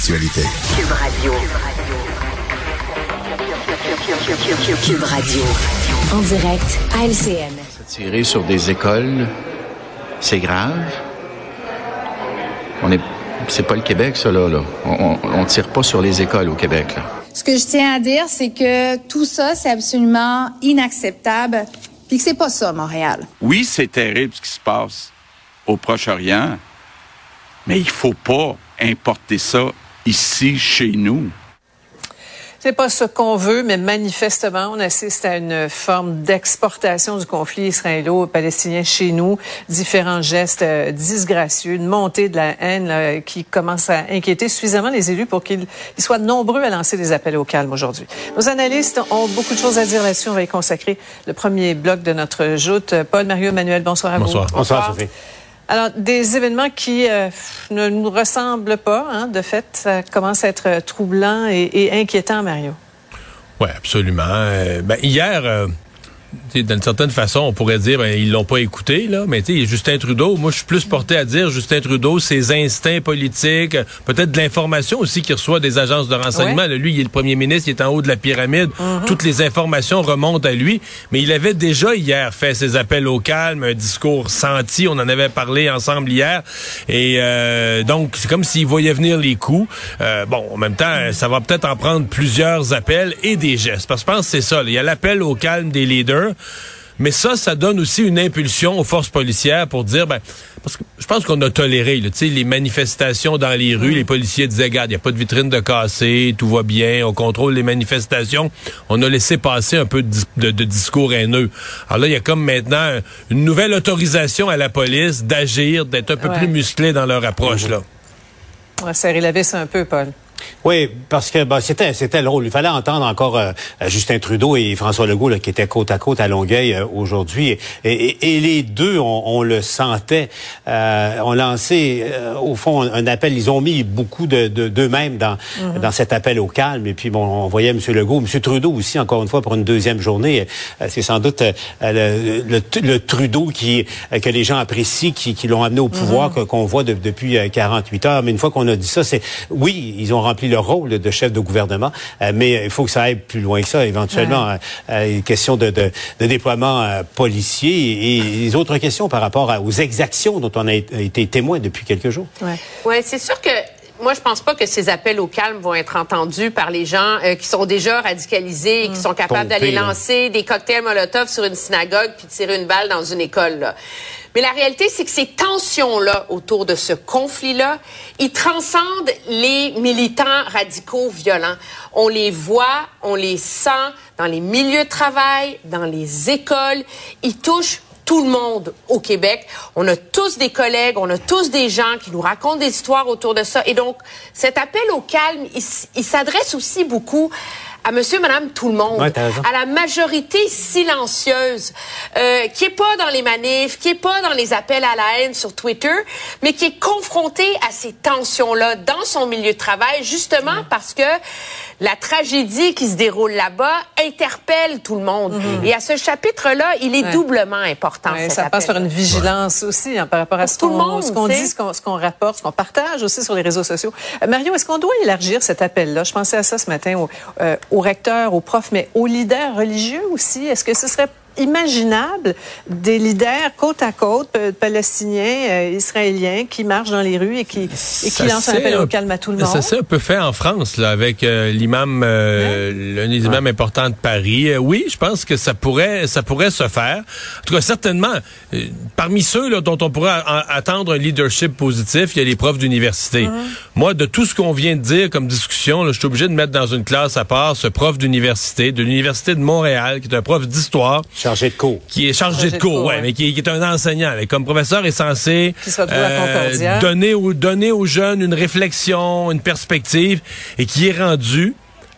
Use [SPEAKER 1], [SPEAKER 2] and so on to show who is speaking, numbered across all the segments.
[SPEAKER 1] l'actualité.
[SPEAKER 2] Cube Radio. Cube Radio. En direct à LCN.
[SPEAKER 3] Tirer sur des écoles, c'est grave. On est, c'est pas le Québec, ça là. là. On, on, on tire pas sur les écoles au Québec. Là.
[SPEAKER 4] Ce que je tiens à dire, c'est que tout ça, c'est absolument inacceptable, puis que c'est pas ça, Montréal.
[SPEAKER 5] Oui, c'est terrible ce qui se passe au Proche-Orient, mais il faut pas importer ça ici, chez nous.
[SPEAKER 6] C'est pas ce qu'on veut, mais manifestement, on assiste à une forme d'exportation du conflit israélo-palestinien chez nous. Différents gestes euh, disgracieux, une montée de la haine là, qui commence à inquiéter suffisamment les élus pour qu'ils soient nombreux à lancer des appels au calme aujourd'hui. Nos analystes ont beaucoup de choses à dire là-dessus. On va y consacrer le premier bloc de notre joute. Paul, Mario, Emmanuel, bonsoir à
[SPEAKER 7] bonsoir.
[SPEAKER 6] vous.
[SPEAKER 7] Bonsoir, Sophie.
[SPEAKER 6] Alors, des événements qui euh, ne nous ressemblent pas, hein, de fait, ça commence à être troublant et, et inquiétant, Mario.
[SPEAKER 7] Oui, absolument. Euh, ben, hier, euh, d'une certaine façon, on pourrait dire ben, ils l'ont pas écouté, là, mais tu sais, Justin Trudeau, moi je suis plus porté à dire Justin Trudeau, ses instincts politiques, peut-être de l'information aussi qu'il reçoit des agences de renseignement.
[SPEAKER 6] Ouais.
[SPEAKER 7] Là, lui, il est le premier ministre, il est en haut de la pyramide. Toutes les informations remontent à lui. Mais il avait déjà hier fait ses appels au calme, un discours senti. On en avait parlé ensemble hier. Et euh, donc, c'est comme s'il voyait venir les coups. Euh, bon, en même temps, ça va peut-être en prendre plusieurs appels et des gestes. Parce que je pense que c'est ça. là. Il y a l'appel au calme des leaders. Mais ça, ça donne aussi une impulsion aux forces policières pour dire, ben, parce que je pense qu'on a toléré, là, tu sais, les manifestations dans les rues, les policiers disaient, regarde, il n'y a pas de vitrine de cassée, tout va bien, on contrôle les manifestations. On a laissé passer un peu de, dis- de- de discours haineux. Alors là, il y a comme maintenant une nouvelle autorisation à la police d'agir, d'être un peu
[SPEAKER 6] Ouais.
[SPEAKER 7] plus musclé dans leur approche, là.
[SPEAKER 6] On va serrer la vis un peu, Paul.
[SPEAKER 8] Oui, parce que ben, c'était c'était le rôle. Il fallait entendre encore euh, Justin Trudeau et François Legault là, qui étaient côte à côte à Longueuil euh, aujourd'hui. Et, et- et les deux, on, on le sentait, euh, ont lancé euh, au fond un, un appel. Ils ont mis beaucoup de de- d'eux-mêmes dans dans cet appel au calme. Et puis bon, on voyait M. Legault, M. Trudeau aussi encore une fois pour une deuxième journée. Euh, C'est sans doute euh, le, le- le Trudeau qui euh, que les gens apprécient, qui, qui l'ont amené au pouvoir, que- qu'on voit de- depuis euh, 48 heures. Mais une fois qu'on a dit ça, c'est oui, ils ont rempli leur rôle de chef de gouvernement, euh, mais il faut que ça aille plus loin que ça. Éventuellement, euh, euh, une question de, de, de déploiement euh, policier et, et les autres questions par rapport à- aux exactions dont on a été témoin depuis quelques jours.
[SPEAKER 6] Ouais.
[SPEAKER 9] Oui, c'est sûr que moi, je pense pas que ces appels au calme vont être entendus par les gens euh, qui sont déjà radicalisés et qui sont capables d'aller lancer des cocktails Molotov sur une synagogue puis tirer une balle dans une école. là. Mais la réalité, c'est que ces tensions-là autour de ce conflit-là, ils transcendent les militants radicaux violents. On les voit, on les sent dans les milieux de travail, dans les écoles. Ils touchent tout le monde au Québec. On a tous des collègues, on a tous des gens qui nous racontent des histoires autour de ça. Et donc, cet appel au calme, il, s'adresse aussi beaucoup à monsieur, madame, tout le monde,
[SPEAKER 8] Ouais,
[SPEAKER 9] à la majorité silencieuse, euh, qui est pas dans les manifs, qui est pas dans les appels à la haine sur Twitter, mais qui est confrontée à ces tensions-là dans son milieu de travail, justement parce que la tragédie qui se déroule là-bas interpelle tout le monde. Et à ce chapitre-là, il est
[SPEAKER 6] Ouais.
[SPEAKER 9] doublement important.
[SPEAKER 6] Ouais, ça passe par une vigilance aussi hein, par rapport à
[SPEAKER 9] Pour
[SPEAKER 6] ce
[SPEAKER 9] tout le
[SPEAKER 6] qu'on
[SPEAKER 9] monde,
[SPEAKER 6] ce qu'on
[SPEAKER 9] tu sais.
[SPEAKER 6] dit, ce qu'on rapporte, ce qu'on partage aussi sur les réseaux sociaux. Euh, Mario, est-ce qu'on doit élargir cet appel-là? Je pensais à ça ce matin aux, euh, aux recteurs, aux profs, mais aux leaders religieux aussi. Est-ce que ce serait imaginable des leaders côte à côte, euh, palestiniens, euh, israéliens, qui marchent dans les rues et qui, et qui lancent un appel au calme à tout le monde?
[SPEAKER 7] Ça s'est un peu fait en France, là, avec euh, l'imam, euh, l'un des imams importants de Paris. Euh, oui, je pense que ça pourrait, ça pourrait se faire. En tout cas, certainement, euh, parmi ceux là, dont on pourrait attendre un leadership positif, il y a les profs d'université. Moi, de tout ce qu'on vient de dire comme discussion, là, je suis obligé de mettre dans une classe à part ce prof d'université, de l'Université de Montréal, qui est un prof d'histoire,
[SPEAKER 8] Chargé de cours.
[SPEAKER 7] qui est chargé,
[SPEAKER 6] Chargé
[SPEAKER 7] de
[SPEAKER 6] de
[SPEAKER 7] cours,
[SPEAKER 6] cours,
[SPEAKER 7] ouais,
[SPEAKER 6] ouais.
[SPEAKER 7] mais qui, qui est un enseignant. là. Comme professeur est censé
[SPEAKER 6] Qui se retrouve à Concordia.
[SPEAKER 7] donner, aux, donner aux jeunes une réflexion, une perspective, et qui est rendu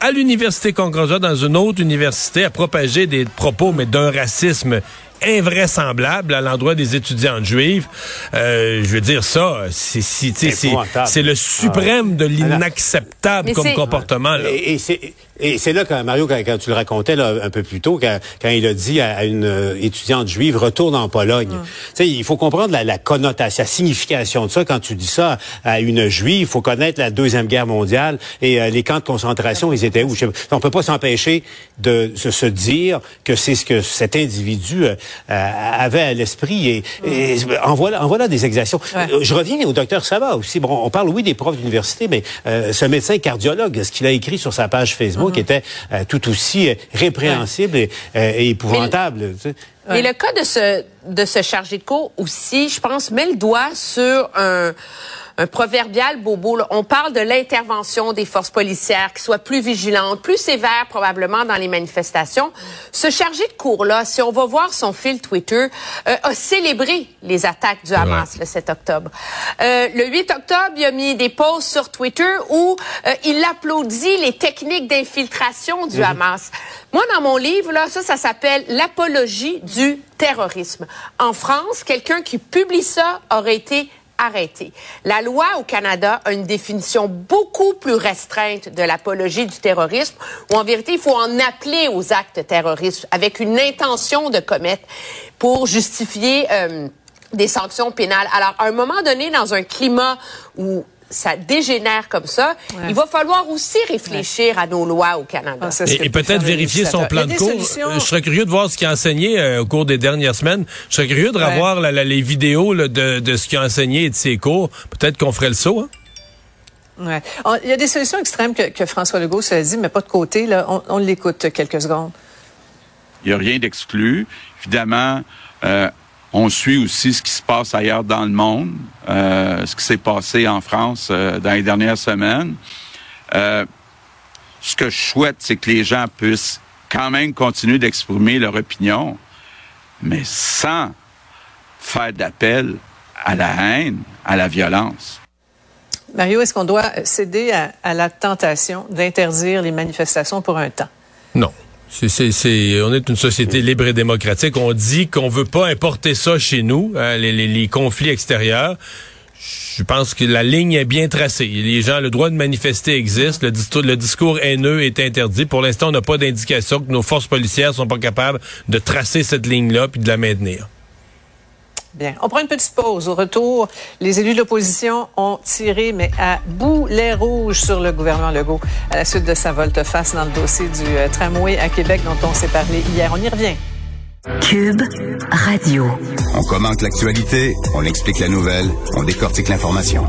[SPEAKER 7] à l'université Concordia, dans une autre université, à propager des propos, mais d'un racisme invraisemblable à l'endroit des étudiantes juives. Euh, je veux dire ça, c'est le suprême de l'inacceptable comme comportement. Là.
[SPEAKER 8] Et, et c'est et c'est là quand Mario quand, quand tu le racontais là, un peu plus tôt quand, quand il a dit à, à une euh, étudiante juive retourne en Pologne. Tu sais il faut comprendre la, la connotation, la signification de ça quand tu dis ça à une juive, il faut connaître la deuxième guerre mondiale et euh, les camps de concentration, ils étaient où? Je. On peut pas s'empêcher de se, se dire que c'est ce que cet individu euh, avait à l'esprit et, et en voilà en voilà des exactions.
[SPEAKER 6] Ouais.
[SPEAKER 8] Je reviens au docteur Sava aussi. Bon, on parle oui des profs d'université, mais ce médecin cardiologue, ce qu'il a écrit sur sa page Facebook était euh, tout aussi euh, répréhensible et, euh, et épouvantable.
[SPEAKER 9] Mais le cas de ce, de ce chargé de cours aussi, je pense, met le doigt sur un, un proverbial bobo. là. On parle de l'intervention des forces policières qui soient plus vigilantes, plus sévères probablement dans les manifestations. Ce chargé de cours-là, si on va voir son fil Twitter, euh, a célébré les attaques du Hamas le 7 octobre. Euh, le 8 octobre, il a mis des posts sur Twitter où euh, il applaudit les techniques d'infiltration du Hamas. Moi, dans mon livre, là, ça, ça s'appelle l'apologie du terrorisme. En France, quelqu'un qui publie ça aurait été arrêté. La loi au Canada a une définition beaucoup plus restreinte de l'apologie du terrorisme, où en vérité, il faut en appeler aux actes terroristes avec une intention de commettre pour justifier euh, des sanctions pénales. Alors, à un moment donné, dans un climat où ça dégénère comme ça, il va falloir aussi réfléchir à nos lois au Canada.
[SPEAKER 6] Ah,
[SPEAKER 7] Et, peut-être vérifier son plan de cours.
[SPEAKER 6] solutions.
[SPEAKER 7] Euh, Je serais curieux de voir ce qu'il a enseigné euh, au cours des dernières semaines. Je serais curieux de
[SPEAKER 6] Ouais.
[SPEAKER 7] revoir la- la- les vidéos là, de, de ce qu'il a enseigné et de ses cours. Peut-être qu'on ferait le saut. Hein?
[SPEAKER 6] Ouais. On- Il y a des solutions extrêmes que, que François Legault se dit, mais pas de côté. Là. On, on l'écoute quelques secondes.
[SPEAKER 5] Il n'y a rien d'exclu. Évidemment, euh, on suit aussi ce qui se passe ailleurs dans le monde, euh, ce qui s'est passé en France euh, dans les dernières semaines. Euh, ce que je souhaite, c'est que les gens puissent quand même continuer d'exprimer leur opinion, mais sans faire d'appel à la haine, à la violence.
[SPEAKER 6] Mario, est-ce qu'on doit céder à, à la tentation d'interdire les manifestations pour un temps?
[SPEAKER 7] Non. C'est, c'est, on est une société libre et démocratique. On dit qu'on veut pas importer ça chez nous, hein, les conflits extérieurs. Je pense que la ligne est bien tracée. Les gens, le droit de manifester existe. Le discours, le discours haineux est interdit. Pour l'instant, on n'a pas d'indication que nos forces policières sont pas capables de tracer cette ligne-là puis de la maintenir.
[SPEAKER 6] Bien. On prend une petite pause. Au retour, les élus de l'opposition ont tiré, mais à boulet rouge sur le gouvernement Legault à la suite de sa volte-face dans le dossier du euh, tramway à Québec dont on s'est parlé hier. On y revient.
[SPEAKER 2] Cube Radio.
[SPEAKER 1] On commente l'actualité, on explique la nouvelle, on décortique l'information.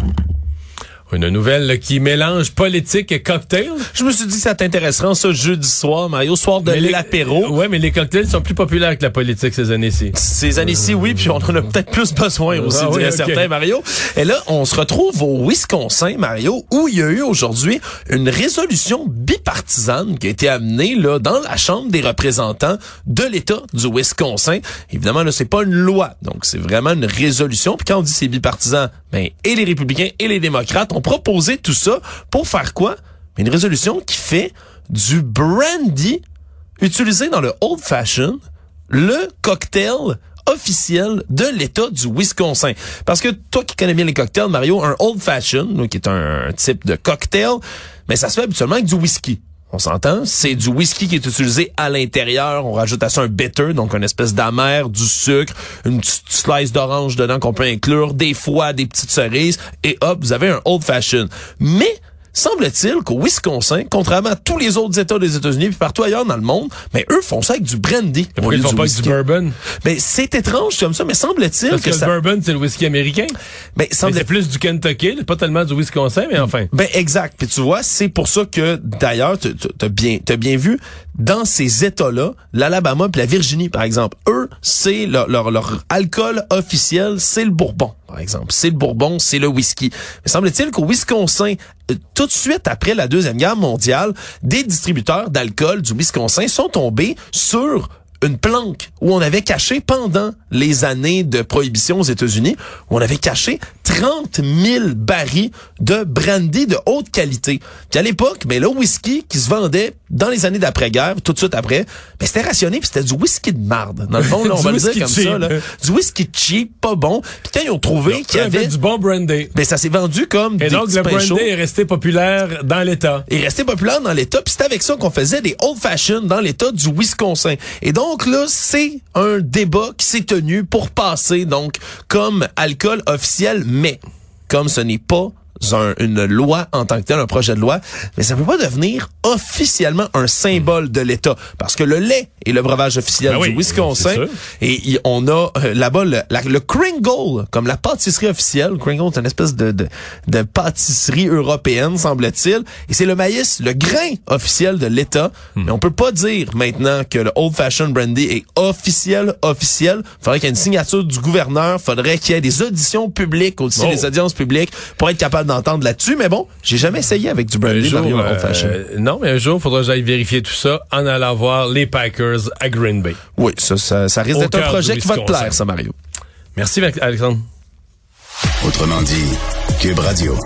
[SPEAKER 7] Une nouvelle là, qui mélange politique et cocktail?
[SPEAKER 10] Je me suis dit que ça t'intéresserait ce jeudi soir, Mario, soir de l'apéro.
[SPEAKER 7] Ouais, mais les cocktails sont plus populaires que la politique ces années-ci.
[SPEAKER 10] Ces années-ci, oui, puis on en a peut-être plus besoin aussi,
[SPEAKER 7] Ah oui,
[SPEAKER 10] dirait
[SPEAKER 7] ok.
[SPEAKER 10] certains, Mario. Et là, on se retrouve au Wisconsin, Mario, où il y a eu aujourd'hui une résolution bipartisane qui a été amenée là dans la Chambre des représentants de l'État du Wisconsin. Évidemment, là, c'est pas une loi, donc c'est vraiment une résolution. Puis quand on dit c'est bipartisan, ben et les républicains et les démocrates ont proposé tout ça pour faire quoi? Une résolution qui fait du brandy utilisé dans le old fashion le cocktail officiel de l'État du Wisconsin. Parce que toi qui connais bien les cocktails, Mario, un old fashion, qui est un, un type de cocktail, mais ça se fait habituellement avec du whisky. On s'entend? C'est du whisky qui est utilisé à l'intérieur. On rajoute à ça un bitter, donc une espèce d'amer, du sucre, une petite slice d'orange dedans qu'on peut inclure, des foies, des petites cerises, et hop, vous avez un old fashion. Mais Semble-t-il qu'au Wisconsin, contrairement à tous les autres États des États-Unis puis partout ailleurs dans le monde, mais eux font ça avec du brandy.
[SPEAKER 7] Pourquoi ils font
[SPEAKER 10] du
[SPEAKER 7] pas avec du bourbon?
[SPEAKER 10] Mais c'est étrange comme ça, mais semble-t-il
[SPEAKER 7] Parce
[SPEAKER 10] que,
[SPEAKER 7] que,
[SPEAKER 10] ça...
[SPEAKER 7] le bourbon, c'est le whisky américain.
[SPEAKER 10] Mais
[SPEAKER 7] Mais
[SPEAKER 10] semble
[SPEAKER 7] c'est plus du Kentucky, pas tellement du Wisconsin, mais enfin.
[SPEAKER 10] Ben exact. Puis tu vois, c'est pour ça que d'ailleurs, t'as bien, t'as bien vu dans ces États-là, l'Alabama puis la Virginie, par exemple, eux, c'est leur, leur, leur alcool officiel, c'est le Bourbon, par exemple. C'est le Bourbon, c'est le whisky. Mais semble-t-il qu'au Wisconsin, euh, tout de suite après la deuxième guerre mondiale, des distributeurs d'alcool du Wisconsin sont tombés sur une planque où on avait caché pendant les années de prohibition aux États-Unis, où on avait caché 30 000 barils de brandy de haute qualité. Puis à l'époque, ben le whisky qui se vendait dans les années d'après-guerre, tout de suite après, ben c'était rationné puis c'était du whisky de marde. Dans le fond, là, on va le dire comme
[SPEAKER 7] cheap.
[SPEAKER 10] ça, là. du whisky cheap, pas bon. Puis quand ils ont trouvé qu'il y avait,
[SPEAKER 7] du bon brandy.
[SPEAKER 10] ben ça s'est vendu comme
[SPEAKER 7] Et
[SPEAKER 10] des
[SPEAKER 7] donc, le brandy est resté populaire dans l'État.
[SPEAKER 10] Il restait populaire dans l'État, puis c'est avec ça qu'on faisait des old fashioned dans l'État du Wisconsin. Et donc là, c'est un débat qui s'est tenu pour passer donc comme alcool officiel, mais comme ce n'est pas un- une loi en tant que tel, un projet de loi, mais ça peut pas devenir officiellement un symbole de l'État. Parce que le lait est le breuvage officiel
[SPEAKER 7] Ben oui,
[SPEAKER 10] du Wisconsin.
[SPEAKER 7] c'est sûr.
[SPEAKER 10] Et on a euh, là-bas le, la- le Kringle, comme la pâtisserie officielle. Kringle, c'est une espèce de, de, de pâtisserie européenne, semble-t-il. Et c'est le maïs, le grain officiel de l'État.
[SPEAKER 7] Hmm.
[SPEAKER 10] Mais on peut pas dire maintenant que le Old Fashioned Brandy est officiel, officiel. Faudrait qu'il y ait une signature du gouverneur. Faudrait qu'il y ait des auditions publiques, aussi
[SPEAKER 7] Oh.
[SPEAKER 10] des audiences publiques, pour être capable d'entendre là-dessus. Mais bon, j'ai jamais essayé avec du
[SPEAKER 7] Un
[SPEAKER 10] brandy,
[SPEAKER 7] jour,
[SPEAKER 10] Mario,
[SPEAKER 7] euh, non, mais un jour, il faudra que j'aille vérifier tout ça en allant voir les Packers à Green Bay.
[SPEAKER 10] Oui, ça, ça, ça risque d'être un projet qui va te plaire, ça, Mario.
[SPEAKER 7] Merci, Alexandre.
[SPEAKER 1] Autrement dit, Cube Radio.